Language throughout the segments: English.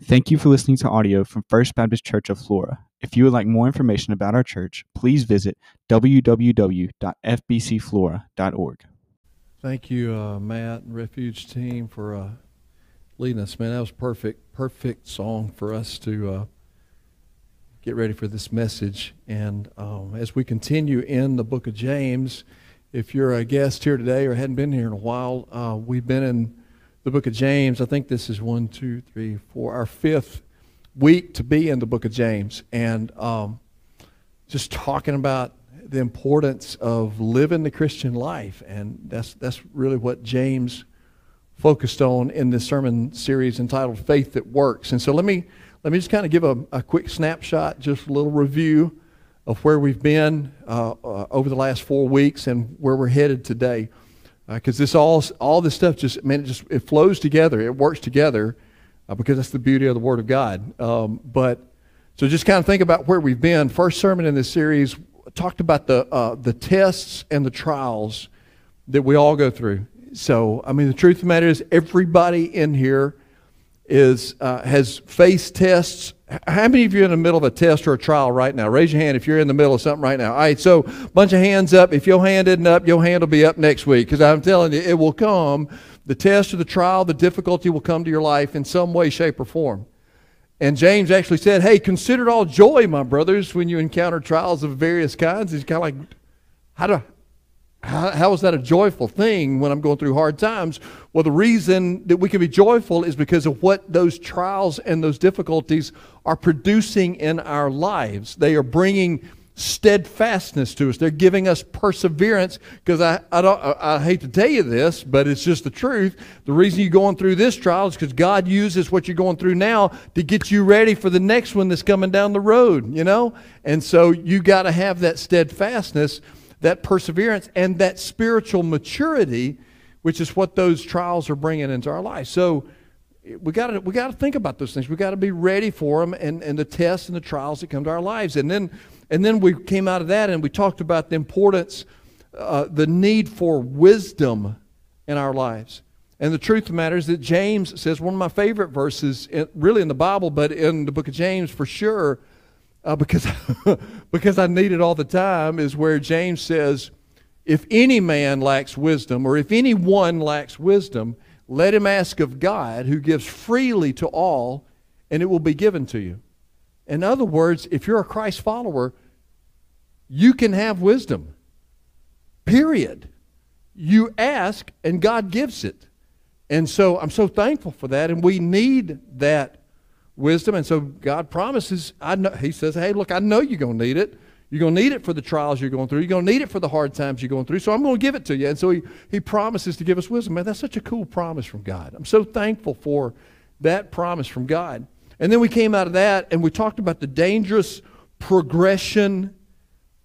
Thank you for listening to audio from First Baptist Church of Flora. If you would like more information about our church, please visit www.fbcflora.org. Thank you, uh, Matt and Refuge team, for uh, leading us. Man, that was perfect, perfect song for us to uh, get ready for this message. And um, as we continue in the book of James, if you're a guest here today or hadn't been here in a while, uh, we've been in the book of James. I think this is one, two, three, four, our fifth week to be in the book of James. And um, just talking about the importance of living the Christian life. And that's, that's really what James focused on in this sermon series entitled Faith That Works. And so let me, let me just kind of give a, a quick snapshot, just a little review of where we've been uh, uh, over the last four weeks and where we're headed today because uh, this all all this stuff just man it just it flows together. It works together uh, because that's the beauty of the word of god. Um, but so just kind of think about where we've been. First sermon in this series talked about the uh, the tests and the trials that we all go through. So i mean the truth of the matter is everybody in here is uh, has faced tests how many of you are in the middle of a test or a trial right now? Raise your hand if you're in the middle of something right now. All right, so bunch of hands up. If your hand isn't up, your hand will be up next week because I'm telling you, it will come. The test or the trial, the difficulty will come to your life in some way, shape, or form. And James actually said, Hey, consider it all joy, my brothers, when you encounter trials of various kinds. He's kind of like, how do, how, how is that a joyful thing when I'm going through hard times? Well, the reason that we can be joyful is because of what those trials and those difficulties are producing in our lives. They are bringing steadfastness to us. They're giving us perseverance because I, I, don't, I, I hate to tell you this, but it's just the truth. The reason you're going through this trial is because God uses what you're going through now to get you ready for the next one that's coming down the road, you know? And so you got to have that steadfastness that perseverance and that spiritual maturity, which is what those trials are bringing into our life. So we got to we got to think about those things. We got to be ready for them and, and the tests and the trials that come to our lives. And then and then we came out of that and we talked about the importance, uh, the need for wisdom in our lives. And the truth of the matter is that James says one of my favorite verses, really in the Bible, but in the book of James for sure, uh, because, because I need it all the time, is where James says, If any man lacks wisdom, or if anyone lacks wisdom, let him ask of God, who gives freely to all, and it will be given to you. In other words, if you're a Christ follower, you can have wisdom. Period. You ask, and God gives it. And so I'm so thankful for that, and we need that wisdom. And so God promises, I know, He says, hey, look, I know you're going to need it. You're going to need it for the trials you're going through. You're going to need it for the hard times you're going through. So I'm going to give it to you. And so he, he promises to give us wisdom. Man, that's such a cool promise from God. I'm so thankful for that promise from God. And then we came out of that and we talked about the dangerous progression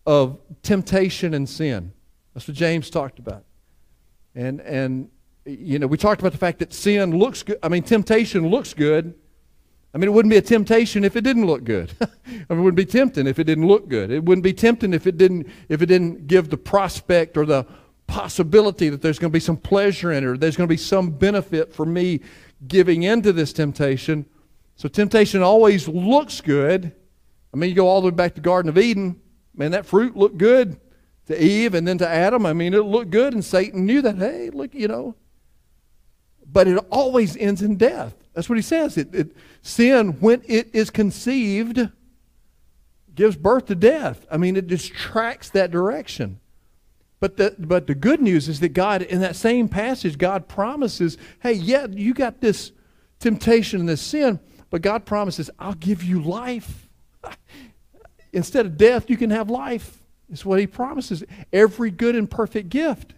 of temptation and sin. That's what James talked about. And, and you know, we talked about the fact that sin looks good. I mean, temptation looks good I mean, it wouldn't be a temptation if it didn't look good. I mean, it wouldn't be tempting if it didn't look good. It wouldn't be tempting if it didn't if it didn't give the prospect or the possibility that there's going to be some pleasure in it or there's going to be some benefit for me giving into this temptation. So temptation always looks good. I mean, you go all the way back to the Garden of Eden. Man, that fruit looked good to Eve and then to Adam. I mean, it looked good, and Satan knew that. Hey, look, you know. But it always ends in death. That's what he says. It, it, sin, when it is conceived, gives birth to death. I mean, it just tracks that direction. But the, but the good news is that God, in that same passage, God promises, hey, yeah, you got this temptation and this sin, but God promises, I'll give you life. Instead of death, you can have life. It's what he promises. Every good and perfect gift.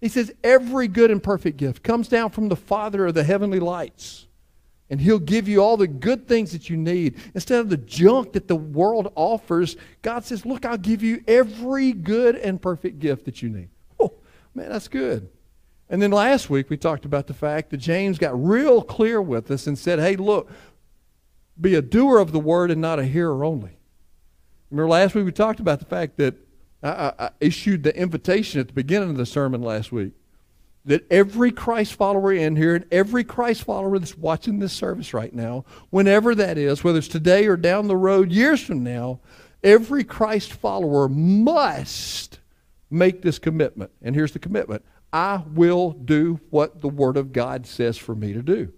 He says, every good and perfect gift comes down from the Father of the heavenly lights and He'll give you all the good things that you need. Instead of the junk that the world offers, God says, Look, I'll give you every good and perfect gift that you need. Oh, man, that's good. And then last week we talked about the fact that James got real clear with us and said, Hey, look, be a doer of the word and not a hearer only. Remember last week we talked about the fact that I, I, I issued the invitation at the beginning of the sermon last week that every Christ follower in here and every Christ follower that's watching this service right now, whenever that is, whether it's today or down the road, years from now, every Christ follower must make this commitment. And here's the commitment I will do what the Word of God says for me to do.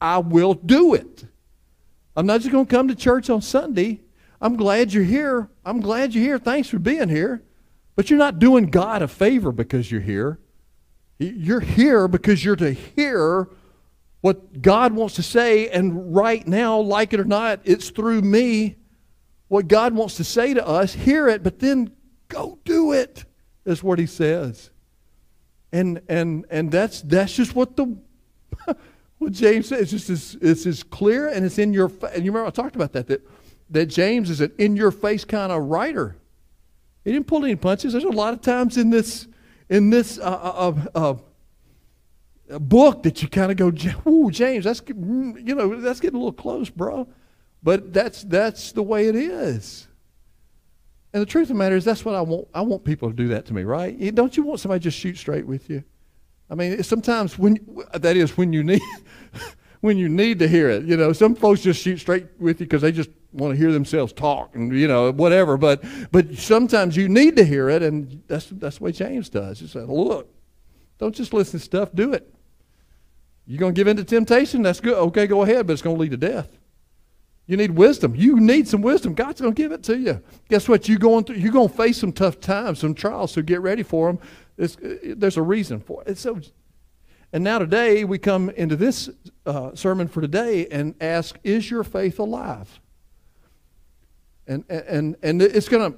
I will do it. I'm not just going to come to church on Sunday. I'm glad you're here. I'm glad you're here. Thanks for being here. But you're not doing God a favor because you're here. You're here because you're to hear what God wants to say, and right now, like it or not, it's through me. What God wants to say to us, hear it, but then go do it, is what he says. And and and that's that's just what the what James says. It's just as, it's as clear and it's in your face. and you remember I talked about that that that James is an in your face kind of writer. He didn't pull any punches. There's a lot of times in this in this uh, uh, uh, uh book that you kind of go, "Ooh, James, that's mm, you know that's getting a little close, bro." But that's that's the way it is. And the truth of the matter is, that's what I want. I want people to do that to me, right? Don't you want somebody just shoot straight with you? I mean, sometimes when that is when you need when you need to hear it. You know, some folks just shoot straight with you because they just want to hear themselves talk and you know whatever. But but sometimes you need to hear it, and that's that's the way James does. He said, "Look, don't just listen to stuff. Do it. You're gonna give in to temptation. That's good. Okay, go ahead, but it's gonna lead to death." You need wisdom. You need some wisdom. God's going to give it to you. Guess what? You're going through. You're going to face some tough times, some trials. So get ready for them. It's, there's a reason for it. So and now today we come into this uh, sermon for today and ask, is your faith alive? And and and it's gonna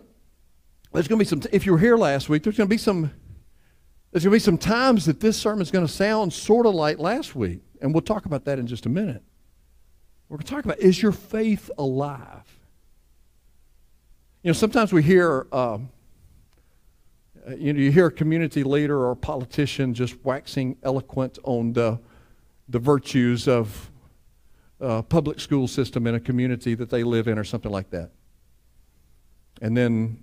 there's gonna be some. If you were here last week, there's gonna be some. There's gonna be some times that this sermon is gonna sound sort of like last week, and we'll talk about that in just a minute. We're gonna talk about is your faith alive? You know, sometimes we hear. Um, uh, you know, you hear a community leader or a politician just waxing eloquent on the, the virtues of a public school system in a community that they live in or something like that. And then,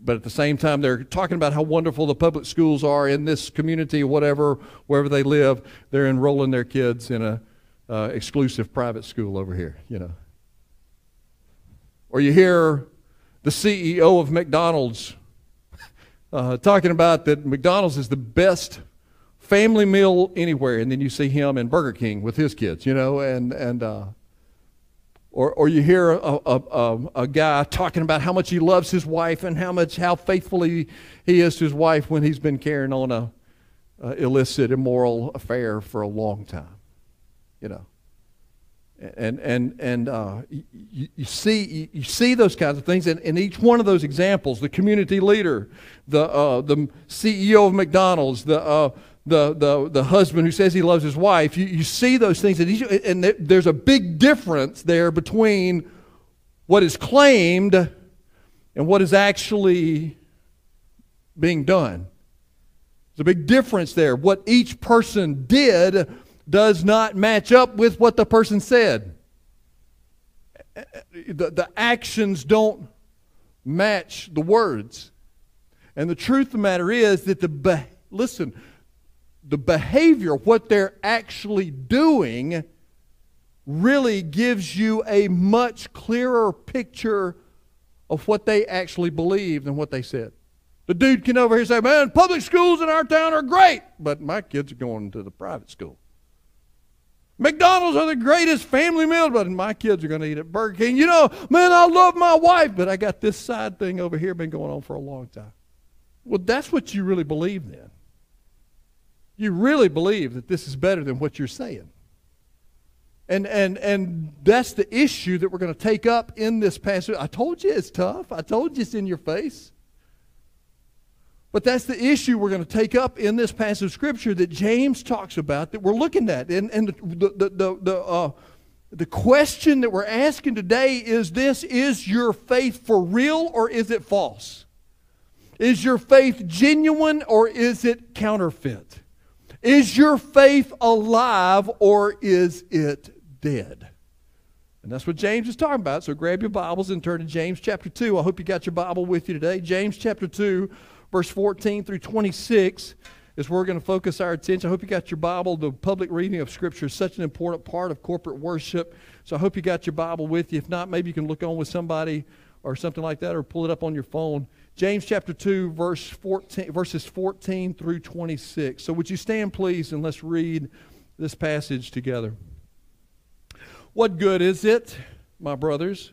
but at the same time, they're talking about how wonderful the public schools are in this community whatever, wherever they live. They're enrolling their kids in a uh, exclusive private school over here, you know. Or you hear the CEO of McDonald's uh, talking about that McDonald's is the best family meal anywhere, and then you see him in Burger King with his kids, you know, and and uh, or or you hear a, a, a, a, guy talking about how much he loves his wife and how much how faithfully he is to his wife when he's been carrying on a, a illicit, immoral affair for a long time, you know and and and uh, you, you, see you, see those kinds of things, and in each one of those examples, the community leader, the uh, the CEO of McDonald's, the uh, the, the, the husband who says he loves his wife, you, you see those things, and there's a big difference there between what is claimed and what is actually being done. There's a big difference there. What each person did does not match up with what the person said. The, the actions don't match the words. And the truth of the matter is that the, be- listen, the behavior, what they're actually doing, really gives you a much clearer picture of what they actually believe than what they said. The dude can over here say, Man, public schools in our town are great, but my kids are going to the private school. McDonald's are the greatest family meal, but my kids are going to eat at Burger King. You know, man, I love my wife, but I got this side thing over here been going on for a long time. Well, that's what you really believe then. You really believe that this is better than what you're saying. And, and, and that's the issue that we're going to take up in this passage. I told you it's tough. I told you it's in your face. But that's the issue we're going to take up in this passage of Scripture that James talks about that we're looking at. And, and the, the, the, the, uh, the question that we're asking today is this Is your faith for real or is it false? Is your faith genuine or is it counterfeit? Is your faith alive or is it dead? And that's what James is talking about. So grab your Bibles and turn to James chapter 2. I hope you got your Bible with you today. James chapter 2 verse 14 through 26. is where we're going to focus our attention. I hope you got your Bible. The public reading of Scripture is such an important part of corporate worship. So I hope you got your Bible with you. If not, maybe you can look on with somebody or something like that or pull it up on your phone. James chapter 2, verse 14, verses 14 through 26. So would you stand, please, and let's read this passage together. What good is it, my brothers,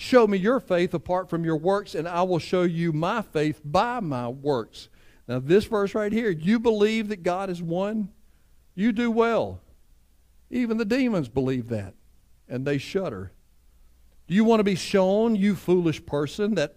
Show me your faith apart from your works, and I will show you my faith by my works. Now, this verse right here, you believe that God is one, you do well. Even the demons believe that, and they shudder. Do you want to be shown, you foolish person, that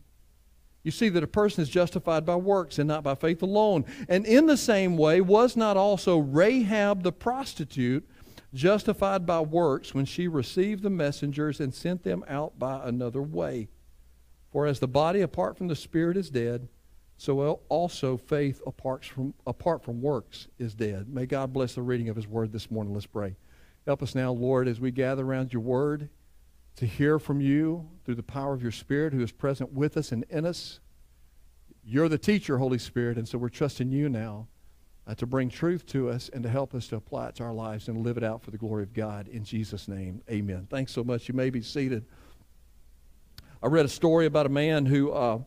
You see that a person is justified by works and not by faith alone. And in the same way, was not also Rahab the prostitute justified by works when she received the messengers and sent them out by another way? For as the body apart from the spirit is dead, so also faith apart from, apart from works is dead. May God bless the reading of his word this morning. Let's pray. Help us now, Lord, as we gather around your word to hear from you through the power of your Spirit who is present with us and in us. You're the teacher, Holy Spirit, and so we're trusting you now uh, to bring truth to us and to help us to apply it to our lives and live it out for the glory of God. In Jesus' name, amen. Thanks so much. You may be seated. I read a story about a man who, uh,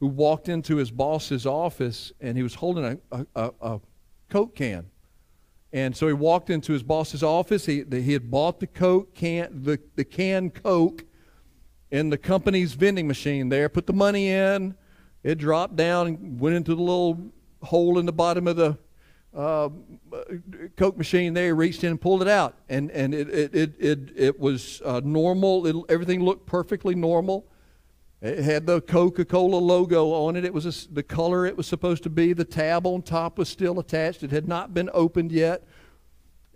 who walked into his boss's office and he was holding a, a, a Coke can. And so he walked into his boss's office. He, he had bought the Coke can, the, the can Coke in the company's vending machine there, put the money in. It dropped down and went into the little hole in the bottom of the uh, Coke machine there, reached in and pulled it out. And, and it, it, it, it, it was uh, normal. It, everything looked perfectly normal. It had the Coca Cola logo on it. It was a, the color it was supposed to be. The tab on top was still attached. It had not been opened yet.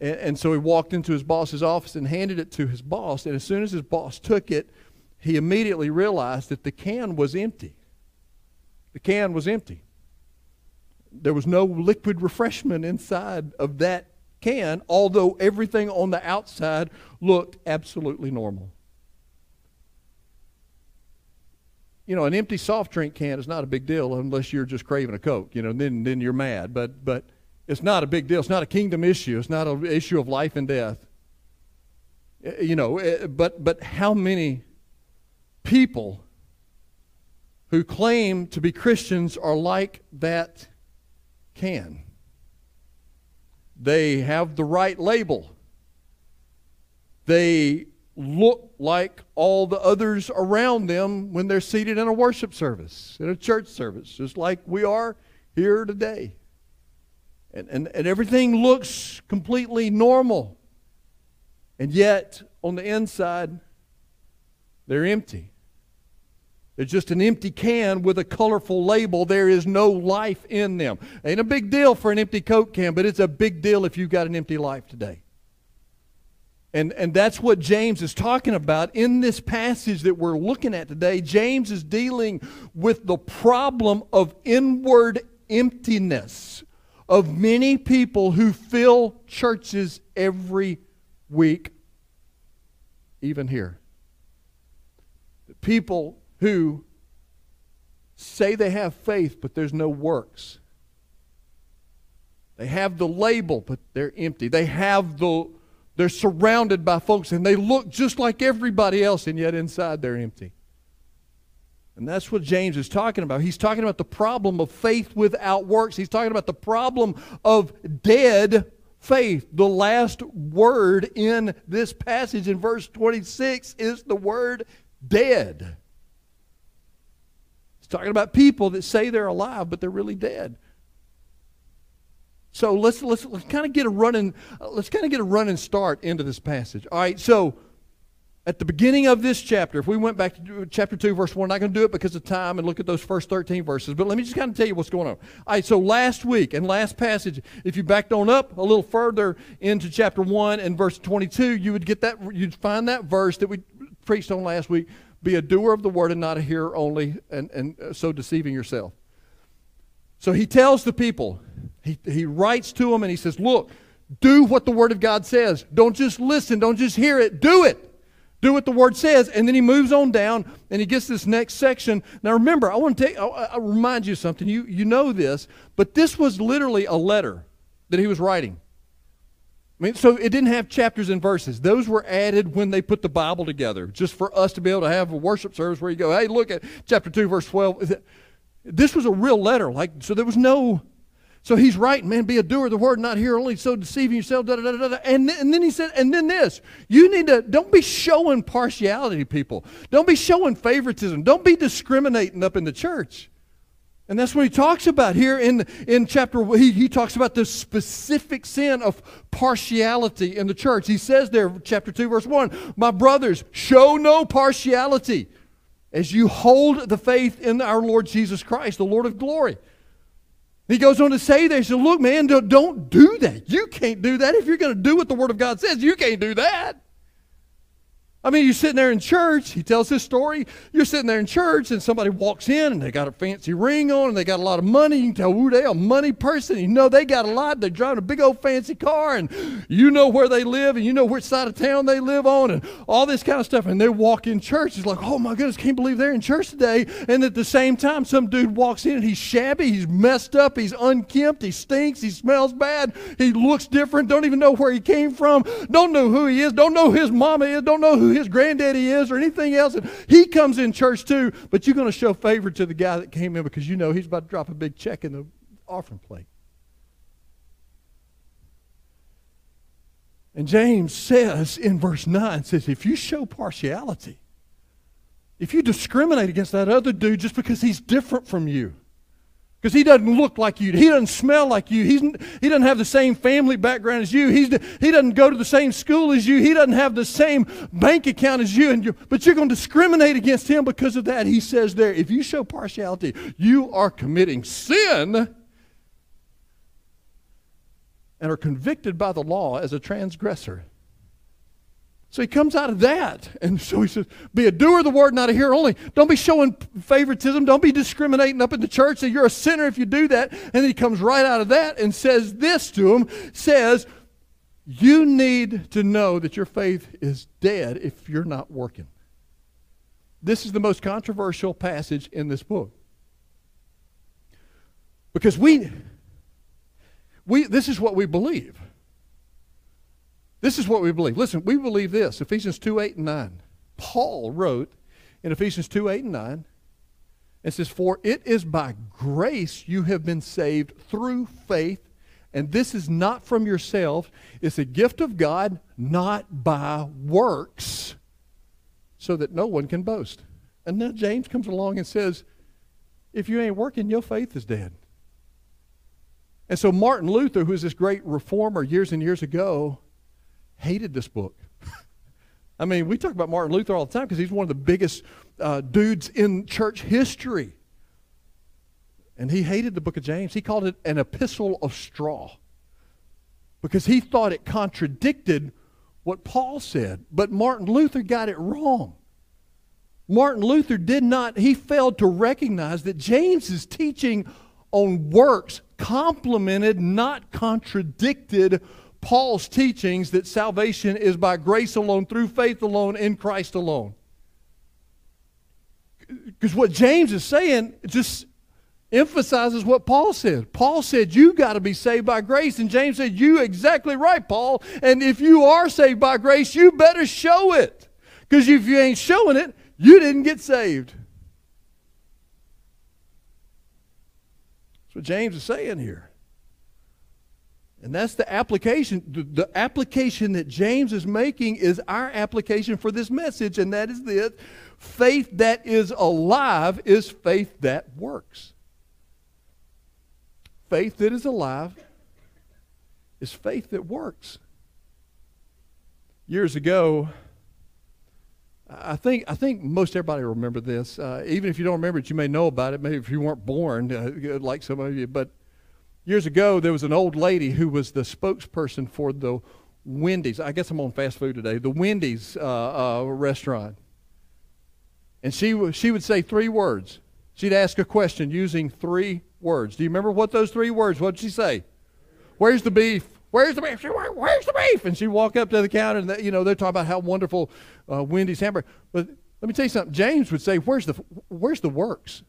And, and, so he walked into his boss's office and handed it to his boss. And as soon as his boss took it, he immediately realized that the can was empty. The can was empty. There was no liquid refreshment inside of that can, although everything on the outside looked absolutely normal. You know, an empty soft drink can is not a big deal unless you're just craving a Coke, you know, then, then you're mad. But, but it's not a big deal. It's not a kingdom issue. It's not an issue of life and death. Eh, you know, eh, but, but how many people who claim to be Christians are like that can? They have the right label. They look like all the others around them when they're seated in a worship service, in a church service, just like we are here today. And, and, and everything looks completely normal. And yet, on the inside, they're empty. They're just an empty can with a colorful label. There is no life in them. Ain't a big deal for an empty Coke can, but it's a big deal if you've got an empty life today. And, and that's what James is talking about in this passage that we're looking at today. James is dealing with the problem of inward emptiness of many people who fill churches every week, even here. The people who say they have faith, but there's no works. They have the label, but they're empty. They have the they're surrounded by folks and they look just like everybody else, and yet inside they're empty. And that's what James is talking about. He's talking about the problem of faith without works. He's talking about the problem of dead faith. The last word in this passage in verse 26 is the word dead. He's talking about people that say they're alive, but they're really dead. So let's let's let's kind of get a running let's kind of get a running start into this passage. All right, so at the beginning of this chapter, if we went back to chapter 2, verse 1, I'm not going to do it because of time and look at those first 13 verses, but let me just kind of tell you what's going on. All right, so last week and last passage, if you backed on up a little further into chapter 1 and verse 22, you would get that, you'd find that verse that we preached on last week be a doer of the word and not a hearer only, and, and uh, so deceiving yourself. So he tells the people, he, he writes to them and he says, Look, do what the word of God says. Don't just listen, don't just hear it, do it. Do what the word says. And then he moves on down and he gets this next section. Now remember, I want to remind you something. You, you know this, but this was literally a letter that he was writing. I mean, so it didn't have chapters and verses. Those were added when they put the Bible together, just for us to be able to have a worship service where you go, hey, look at chapter 2, verse 12. This was a real letter. Like, so there was no so he's writing, man, be a doer of the word, not here only so deceiving yourself. Da, da, da, da. And, and then he said, and then this, you need to, don't be showing partiality people. Don't be showing favoritism. Don't be discriminating up in the church. And that's what he talks about here in, in chapter, he, he talks about the specific sin of partiality in the church. He says there, chapter 2, verse 1, My brothers, show no partiality as you hold the faith in our Lord Jesus Christ, the Lord of glory. He goes on to say he said, Look, man, don't do that. You can't do that. If you're going to do what the Word of God says, you can't do that. I mean, you're sitting there in church. He tells this story. You're sitting there in church, and somebody walks in, and they got a fancy ring on, and they got a lot of money. You can tell, ooh, they're a money person. You know they got a lot. They're driving a big old fancy car, and you know where they live, and you know which side of town they live on, and all this kind of stuff. And they walk in church. It's like, oh my goodness, can't believe they're in church today. And at the same time, some dude walks in, and he's shabby, he's messed up, he's unkempt, he stinks, he smells bad, he looks different, don't even know where he came from, don't know who he is, don't know his mama is, don't know who his granddaddy is or anything else. And he comes in church too, but you're going to show favor to the guy that came in because you know he's about to drop a big check in the offering plate. And James says in verse 9, says, if you show partiality, if you discriminate against that other dude just because he's different from you, because he doesn't look like you. He doesn't smell like you. He's, he doesn't have the same family background as you. He's, he doesn't go to the same school as you. He doesn't have the same bank account as you. And you but you're going to discriminate against him because of that. He says there, if you show partiality, you are committing sin and are convicted by the law as a transgressor. So he comes out of that. And so he says, Be a doer of the word, not a hearer only. Don't be showing favoritism. Don't be discriminating up in the church that you're a sinner if you do that. And then he comes right out of that and says this to him says, You need to know that your faith is dead if you're not working. This is the most controversial passage in this book. Because we, we this is what we believe. This is what we believe. Listen, we believe this Ephesians 2 8 and 9. Paul wrote in Ephesians 2 8 and 9, it says, For it is by grace you have been saved through faith, and this is not from yourself. It's a gift of God, not by works, so that no one can boast. And then James comes along and says, If you ain't working, your faith is dead. And so Martin Luther, who was this great reformer years and years ago, hated this book. I mean, we talk about Martin Luther all the time because he's one of the biggest uh, dudes in church history. And he hated the book of James. He called it an epistle of straw because he thought it contradicted what Paul said. But Martin Luther got it wrong. Martin Luther did not, he failed to recognize that James's teaching on works complemented, not contradicted Paul's teachings that salvation is by grace alone, through faith alone, in Christ alone. Because what James is saying just emphasizes what Paul said. Paul said, You got to be saved by grace. And James said, You exactly right, Paul. And if you are saved by grace, you better show it. Because if you ain't showing it, you didn't get saved. That's what James is saying here. And that's the application. The, application that James is making is our application for this message, and that is this faith that is alive is faith that works. Faith that is alive is faith that works. Years ago, I think I think most everybody remember this. Uh, even if you don't remember it, you may know about it. Maybe if you weren't born, uh, like some of you. But years ago, there was an old lady who was the spokesperson for the Wendy's. I guess I'm on fast food today. The Wendy's uh, uh restaurant, and she she would say three words. She'd ask a question using three words. Do you remember what those three words? What did she say? Where's the beef? Where's the beef? Where's the beef? And she'd walk up to the counter, and you know they're talking about how wonderful uh, Wendy's hamburger. But let me tell you something. James would say, "Where's the Where's the works?"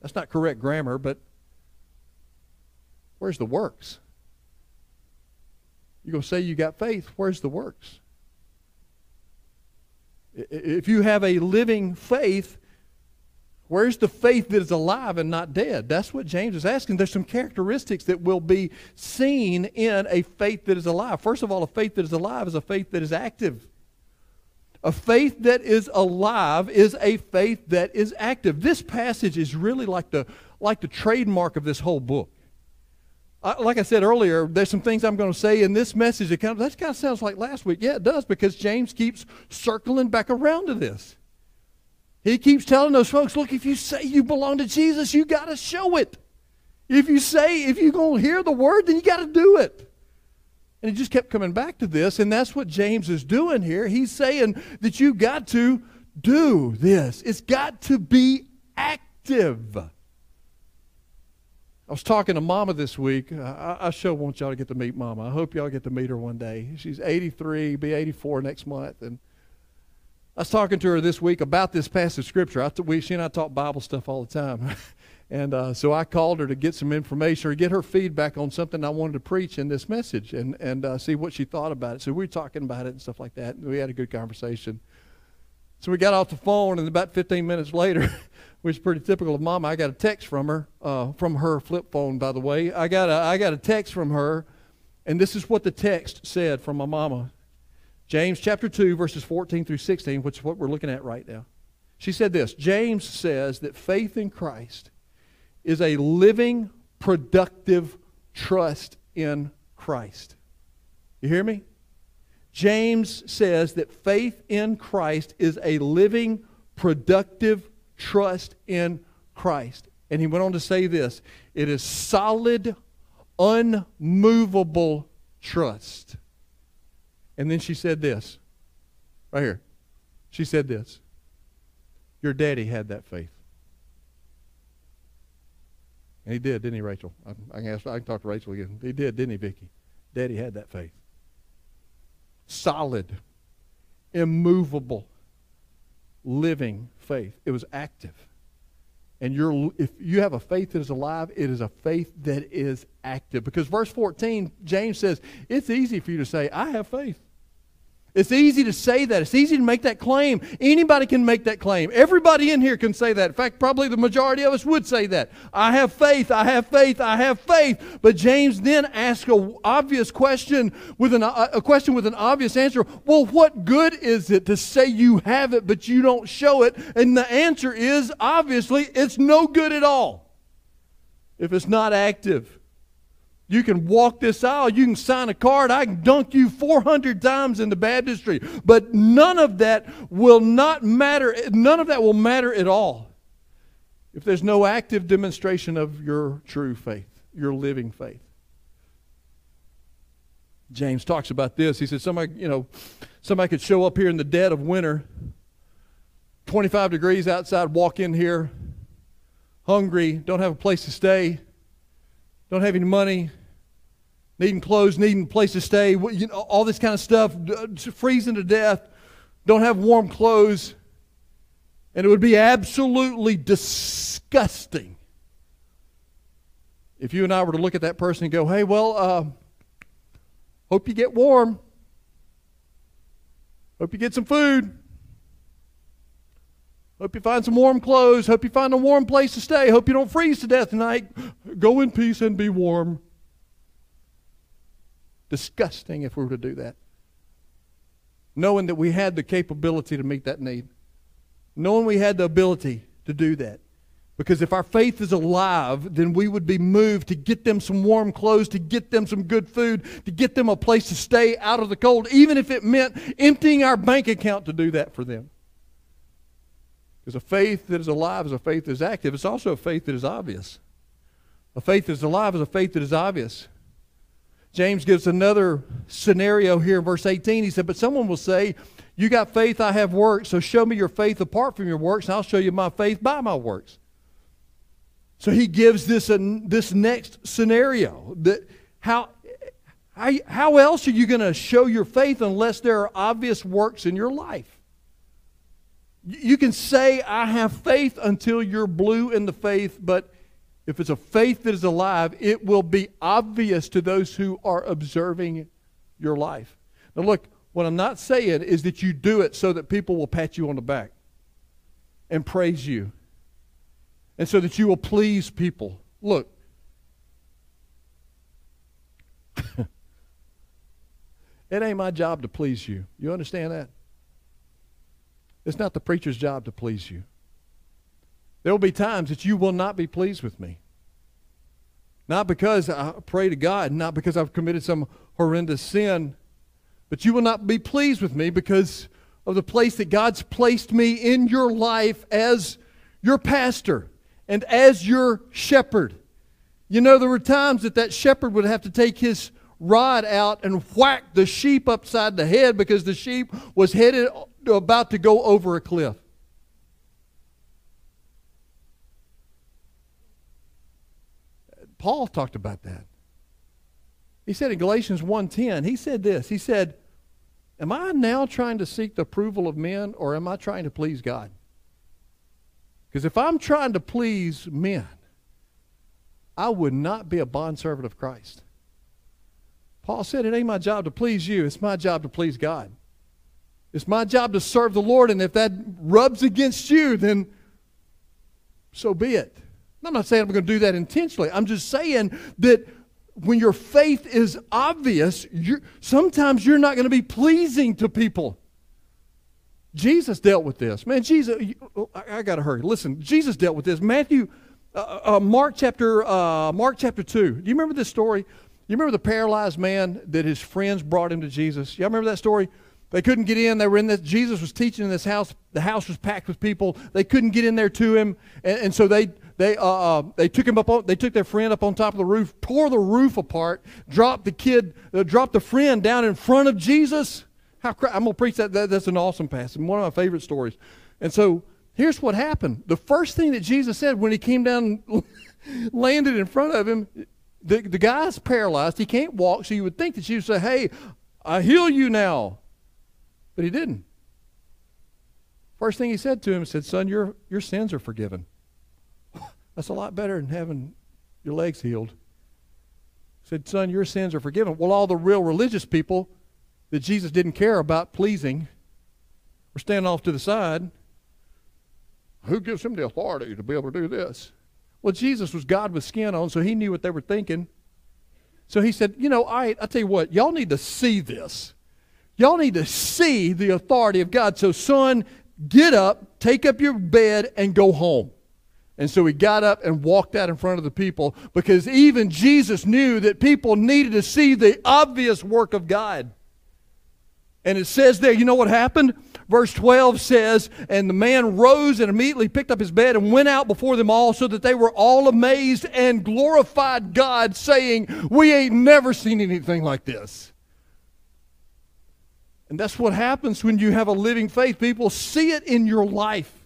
That's not correct grammar, but where's the works? You're going to say you got faith. Where's the works? If you have a living faith, Where's the faith that is alive and not dead? That's what James is asking. There's some characteristics that will be seen in a faith that is alive. First of all, a faith that is alive is a faith that is active. A faith that is alive is a faith that is active. This passage is really like the, like the trademark of this whole book. like I said earlier, there's some things I'm going to say in this message that kind of, that kind of sounds like last week. Yeah, it does, because James keeps circling back around to this. He keeps telling those folks, look, if you say you belong to Jesus, you got to show it. If you say, if you're going to hear the word, then you got to do it. And he just kept coming back to this, and that's what James is doing here. He's saying that you've got to do this. It's got to be active. I was talking to Mama this week. I, I sure want y'all to get to meet Mama. I hope y'all get to meet her one day. She's 83, be 84 next month, and I was talking to her this week about this passage of scripture. I, we, she and I talk Bible stuff all the time. and uh, so I called her to get some information or get her feedback on something I wanted to preach in this message and, and uh, see what she thought about it. So we were talking about it and stuff like that. And we had a good conversation. So we got off the phone, and about 15 minutes later, which is pretty typical of Mama, I got a text from her, uh, from her flip phone, by the way. I got, a, I got a text from her, and this is what the text said from my mama. James chapter 2, verses 14 through 16, which is what we're looking at right now. She said this James says that faith in Christ is a living, productive trust in Christ. You hear me? James says that faith in Christ is a living, productive trust in Christ. And he went on to say this it is solid, unmovable trust. And then she said this, right here. She said this Your daddy had that faith. And he did, didn't he, Rachel? I, I, can, ask, I can talk to Rachel again. He did, didn't he, Vicki? Daddy had that faith. Solid, immovable, living faith. It was active. And you're, if you have a faith that is alive, it is a faith that is active. Because verse 14, James says, it's easy for you to say, I have faith. It's easy to say that. It's easy to make that claim. Anybody can make that claim. Everybody in here can say that. In fact, probably the majority of us would say that. I have faith, I have faith, I have faith. But James then asks an obvious question with an, uh, a question with an obvious answer. Well, what good is it to say you have it but you don't show it? And the answer is obviously it's no good at all if it's not active. You can walk this aisle. You can sign a card. I can dunk you 400 times in the baptistry. But none of that will not matter. None of that will matter at all if there's no active demonstration of your true faith, your living faith. James talks about this. He said, somebody, you know, somebody could show up here in the dead of winter, 25 degrees outside, walk in here, hungry, don't have a place to stay, don't have any money, needing clothes, needing a place to stay, you know, all this kind of stuff, freezing to death, don't have warm clothes. And it would be absolutely disgusting if you and I were to look at that person and go, hey, well, uh, hope you get warm. Hope you get some food. Hope you find some warm clothes. Hope you find a warm place to stay. Hope you don't freeze to death tonight. Go in peace and be warm. Disgusting if we were to do that. Knowing that we had the capability to meet that need. Knowing we had the ability to do that. Because if our faith is alive, then we would be moved to get them some warm clothes, to get them some good food, to get them a place to stay out of the cold, even if it meant emptying our bank account to do that for them. Because a faith that is alive is a faith that is active. It's also a faith that is obvious. A faith that is alive is a faith that is obvious. James gives another scenario here in verse 18. He said, But someone will say, You got faith, I have works, so show me your faith apart from your works, and I'll show you my faith by my works. So he gives this, uh, this next scenario. That how, how, how else are you going to show your faith unless there are obvious works in your life? You can say, I have faith until you're blue in the faith, but if it's a faith that is alive, it will be obvious to those who are observing your life. Now, look, what I'm not saying is that you do it so that people will pat you on the back and praise you, and so that you will please people. Look, it ain't my job to please you. You understand that? It's not the preacher's job to please you. There will be times that you will not be pleased with me. Not because I pray to God, not because I've committed some horrendous sin, but you will not be pleased with me because of the place that God's placed me in your life as your pastor and as your shepherd. You know, there were times that that shepherd would have to take his rod out and whack the sheep upside the head because the sheep was headed about to go over a cliff. Paul talked about that. He said in Galatians 1:10, he said this. He said, "Am I now trying to seek the approval of men or am I trying to please God?" Because if I'm trying to please men, I would not be a bondservant of Christ. Paul said, It ain't my job to please you, it's my job to please God. It's my job to serve the Lord, and if that rubs against you, then so be it. I'm not saying I'm going to do that intentionally. I'm just saying that when your faith is obvious, you're, sometimes you're not going to be pleasing to people. Jesus dealt with this. Man, Jesus, I, I got to hurry. Listen, Jesus dealt with this. Matthew, uh, uh, Mark chapter, uh, Mark chapter 2. Do you remember this story? You remember the paralyzed man that his friends brought him to Jesus? Y'all remember that story? They couldn't get in. They were in this. Jesus was teaching in this house. The house was packed with people. They couldn't get in there to him, and, and so they they uh, uh, they took him up. On, they took their friend up on top of the roof, tore the roof apart, dropped the kid, uh, dropped the friend down in front of Jesus. How I'm gonna preach that, that. That's an awesome passage. One of my favorite stories. And so here's what happened. The first thing that Jesus said when he came down, landed in front of him, the, the guy's paralyzed. He can't walk. So you would think that Jesus would say, "Hey, I heal you now." But he didn't. First thing he said to him, he said, Son, your, your sins are forgiven. That's a lot better than having your legs healed. He said, Son, your sins are forgiven. Well, all the real religious people that Jesus didn't care about pleasing were standing off to the side. Who gives him the authority to be able to do this? Well, Jesus was God with skin on, so he knew what they were thinking. So he said, You know, I, I tell you what, y'all need to see this. Y'all need to see the authority of God. So, son, get up, take up your bed, and go home. And so he got up and walked out in front of the people because even Jesus knew that people needed to see the obvious work of God. And it says there, you know what happened? Verse 12 says, And the man rose and immediately picked up his bed and went out before them all, so that they were all amazed and glorified God, saying, We ain't never seen anything like this. And that's what happens when you have a living faith. People see it in your life.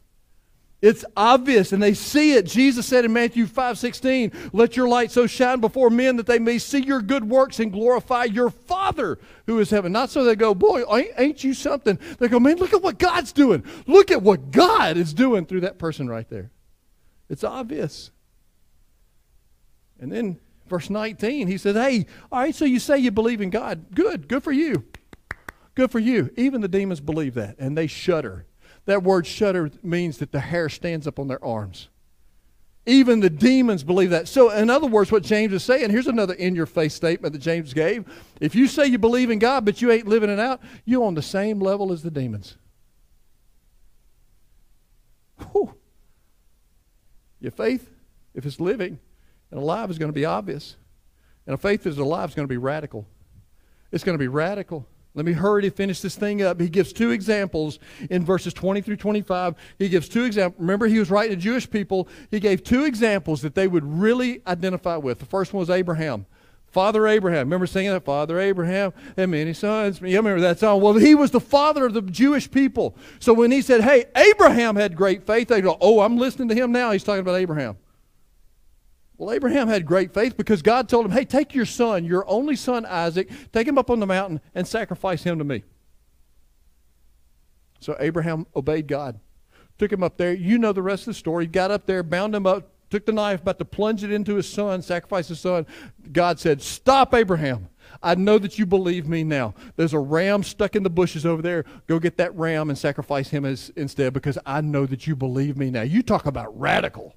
It's obvious and they see it. Jesus said in Matthew 5 16, Let your light so shine before men that they may see your good works and glorify your Father who is heaven. Not so they go, Boy, ain't you something? They go, Man, look at what God's doing. Look at what God is doing through that person right there. It's obvious. And then verse 19, he says, Hey, all right, so you say you believe in God. Good, good for you. Good for you. Even the demons believe that, and they shudder. That word shudder means that the hair stands up on their arms. Even the demons believe that. So, in other words, what James is saying, here's another in your face statement that James gave. If you say you believe in God, but you ain't living it out, you're on the same level as the demons. Whew. Your faith, if it's living and alive, is going to be obvious. And a faith that is alive is going to be radical. It's going to be radical. Let me hurry to finish this thing up. He gives two examples in verses 20 through 25. He gives two examples. Remember, he was writing to Jewish people. He gave two examples that they would really identify with. The first one was Abraham. Father Abraham. Remember singing that? Father Abraham and many sons. You remember that song? Well, he was the father of the Jewish people. So when he said, hey, Abraham had great faith, they go, oh, I'm listening to him now. He's talking about Abraham. Well, Abraham had great faith because God told him, hey, take your son, your only son Isaac, take him up on the mountain and sacrifice him to me. So Abraham obeyed God. Took him up there. You know the rest of the story. Got up there, bound him up, took the knife, about to plunge it into his son, sacrifice his son. God said, Stop, Abraham. I know that you believe me now. There's a ram stuck in the bushes over there. Go get that ram and sacrifice him as, instead because I know that you believe me now. You talk about radical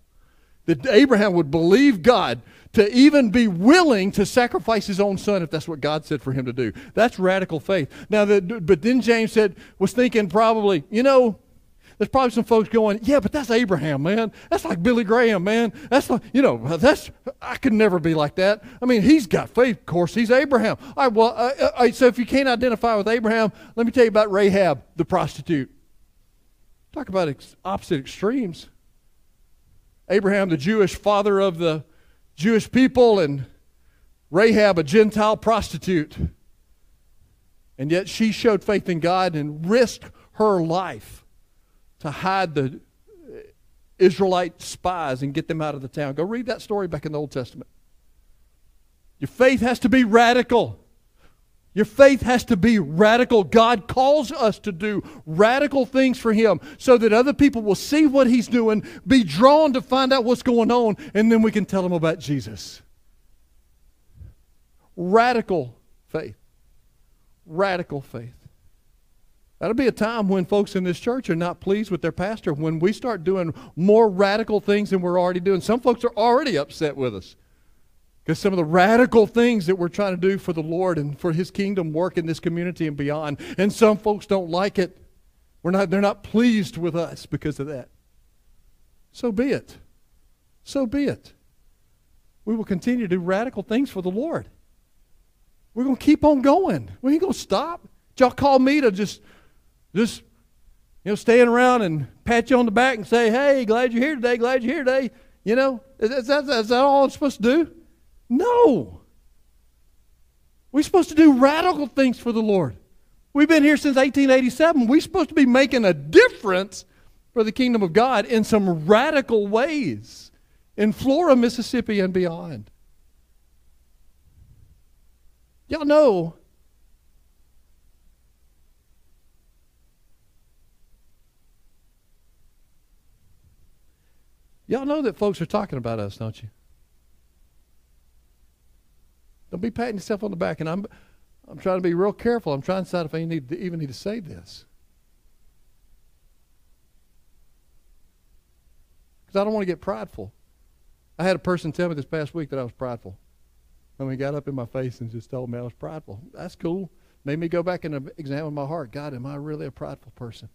that Abraham would believe God to even be willing to sacrifice his own son if that's what God said for him to do. That's radical faith. Now, the, but then James said, was thinking probably, you know, there's probably some folks going, yeah, but that's Abraham, man. That's like Billy Graham, man. That's like, you know, that's, I could never be like that. I mean, he's got faith, of course. He's Abraham. All right, well, so if you can't identify with Abraham, let me tell you about Rahab, the prostitute. Talk about ex- opposite extremes. Abraham, the Jewish father of the Jewish people, and Rahab, a Gentile prostitute. And yet she showed faith in God and risked her life to hide the Israelite spies and get them out of the town. Go read that story back in the Old Testament. Your faith has to be radical. Your faith has to be radical. God calls us to do radical things for Him so that other people will see what He's doing, be drawn to find out what's going on, and then we can tell them about Jesus. Radical faith. Radical faith. That'll be a time when folks in this church are not pleased with their pastor when we start doing more radical things than we're already doing. Some folks are already upset with us. Because some of the radical things that we're trying to do for the Lord and for His kingdom work in this community and beyond. And some folks don't like it. We're not, they're not pleased with us because of that. So be it. So be it. We will continue to do radical things for the Lord. We're going to keep on going. We ain't going to stop. Y'all call me to just, just, you know, stand around and pat you on the back and say, hey, glad you're here today, glad you're here today. You know, is that, is that all I'm supposed to do? No. We're supposed to do radical things for the Lord. We've been here since 1887. We're supposed to be making a difference for the kingdom of God in some radical ways in Flora, Mississippi, and beyond. Y'all know Y'all know that folks are talking about us, don't you? Don't be patting yourself on the back. And I'm, I'm trying to be real careful. I'm trying to decide if I need to, even need to say this. Because I don't want to get prideful. I had a person tell me this past week that I was prideful. Mean, he got up in my face and just told me I was prideful. That's cool. Made me go back and examine my heart. God, am I really a prideful person?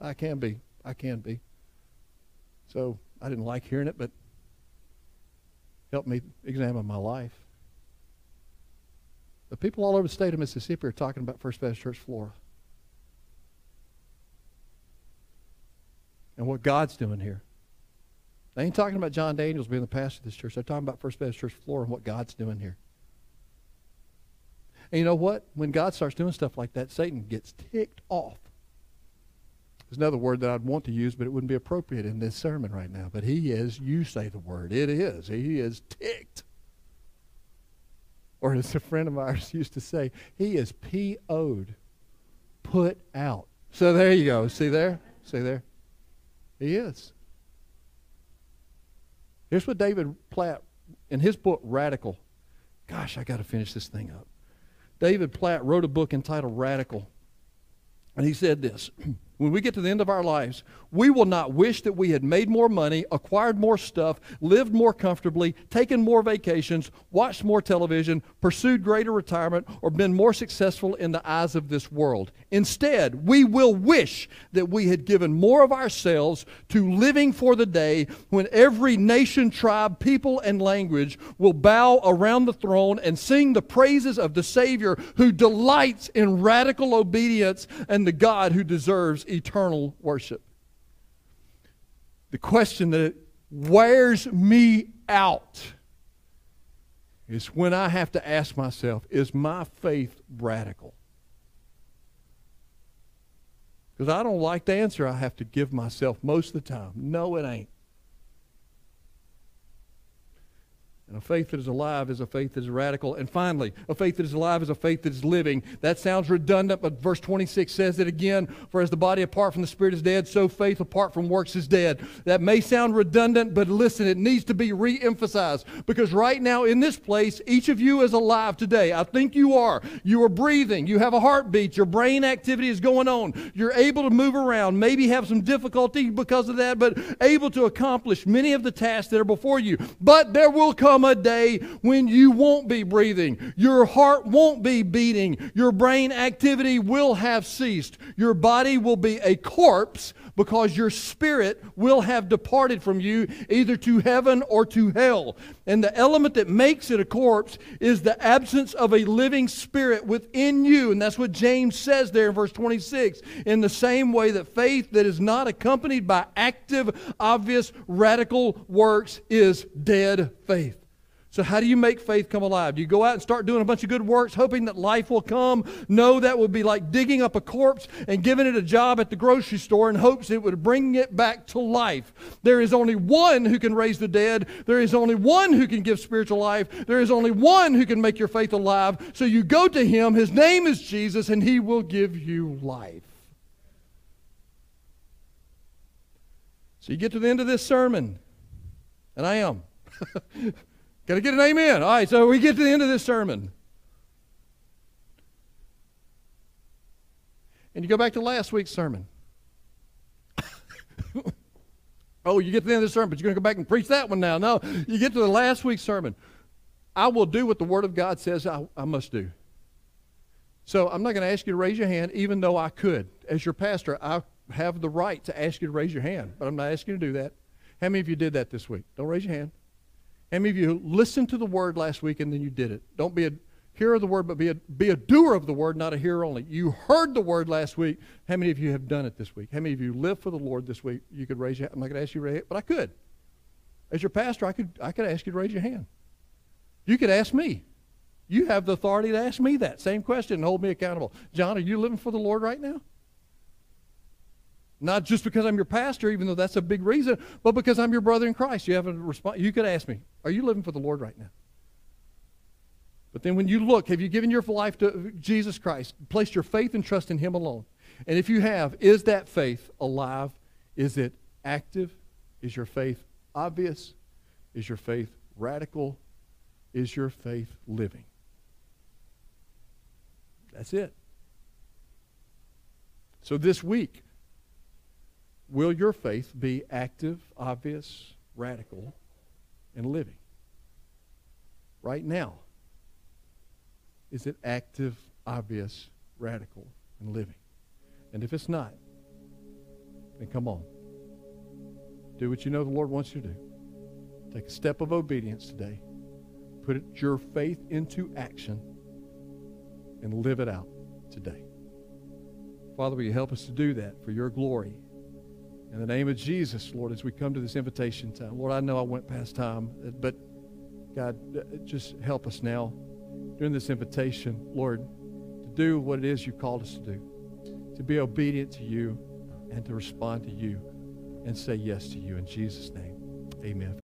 I can be. I can be. So I didn't like hearing it, but helped me examine my life. People all over the state of Mississippi are talking about First Baptist Church Flora. And what God's doing here. They ain't talking about John Daniels being the pastor of this church. They're talking about First Baptist Church Flora and what God's doing here. And you know what? When God starts doing stuff like that, Satan gets ticked off. There's another word that I'd want to use, but it wouldn't be appropriate in this sermon right now. But he is, you say the word, it is. He is ticked. Or as a friend of ours used to say, he is P.O.'d, put out. So there you go. See there? See there? He is. Here's what David Platt, in his book, Radical. Gosh, I got to finish this thing up. David Platt wrote a book entitled Radical. And he said this when we get to the end of our lives, we will not wish that we had made more money, acquired more stuff, lived more comfortably, taken more vacations, watched more television, pursued greater retirement, or been more successful in the eyes of this world. Instead, we will wish that we had given more of ourselves to living for the day when every nation, tribe, people, and language will bow around the throne and sing the praises of the Savior who delights in radical obedience and the God who deserves eternal worship. The question that wears me out is when I have to ask myself, is my faith radical? Because I don't like the answer I have to give myself most of the time. No, it ain't. And a faith that is alive is a faith that is radical. And finally, a faith that is alive is a faith that is living. That sounds redundant, but verse 26 says it again. For as the body apart from the spirit is dead, so faith apart from works is dead. That may sound redundant, but listen, it needs to be re emphasized. Because right now in this place, each of you is alive today. I think you are. You are breathing. You have a heartbeat. Your brain activity is going on. You're able to move around, maybe have some difficulty because of that, but able to accomplish many of the tasks that are before you. But there will come come a day when you won't be breathing. Your heart won't be beating. Your brain activity will have ceased. Your body will be a corpse because your spirit will have departed from you either to heaven or to hell. And the element that makes it a corpse is the absence of a living spirit within you. And that's what James says there in verse 26. In the same way that faith that is not accompanied by active, obvious, radical works is dead faith. So, how do you make faith come alive? Do you go out and start doing a bunch of good works, hoping that life will come? No, that would be like digging up a corpse and giving it a job at the grocery store in hopes it would bring it back to life. There is only one who can raise the dead. There is only one who can give spiritual life. There is only one who can make your faith alive. So, you go to him. His name is Jesus, and he will give you life. So, you get to the end of this sermon, and I am. Got to get an amen. All right, so we get to the end of this sermon. And you go back to last week's sermon. oh, you get to the end of the sermon, but you're going to go back and preach that one now. No, you get to the last week's sermon. I will do what the Word of God says I, I must do. So I'm not going to ask you to raise your hand, even though I could. As your pastor, I have the right to ask you to raise your hand, but I'm not asking you to do that. How many of you did that this week? Don't raise your hand. How many of you listened to the word last week and then you did it? Don't be a hearer of the word, but be a, be a doer of the word, not a hearer only. You heard the word last week. How many of you have done it this week? How many of you live for the Lord this week? You could raise your hand. I'm not going to ask you to raise it, but I could. As your pastor, I could, I could ask you to raise your hand. You could ask me. You have the authority to ask me that same question and hold me accountable. John, are you living for the Lord right now? Not just because I'm your pastor, even though that's a big reason, but because I'm your brother in Christ. You have a response. You could ask me, are you living for the Lord right now? But then when you look, have you given your life to Jesus Christ, placed your faith and trust in Him alone? And if you have, is that faith alive? Is it active? Is your faith obvious? Is your faith radical? Is your faith living? That's it. So this week, will your faith be active, obvious, radical, and living? Right now, is it active, obvious, radical, and living? And if it's not, then come on. Do what you know the Lord wants you to do. Take a step of obedience today. Put your faith into action and live it out today. Father, will you help us to do that for your glory? In the name of Jesus, Lord, as we come to this invitation time, Lord, I know I went past time, but God, just help us now during this invitation, Lord, to do what it is you called us to do, to be obedient to you and to respond to you and say yes to you. In Jesus' name, amen.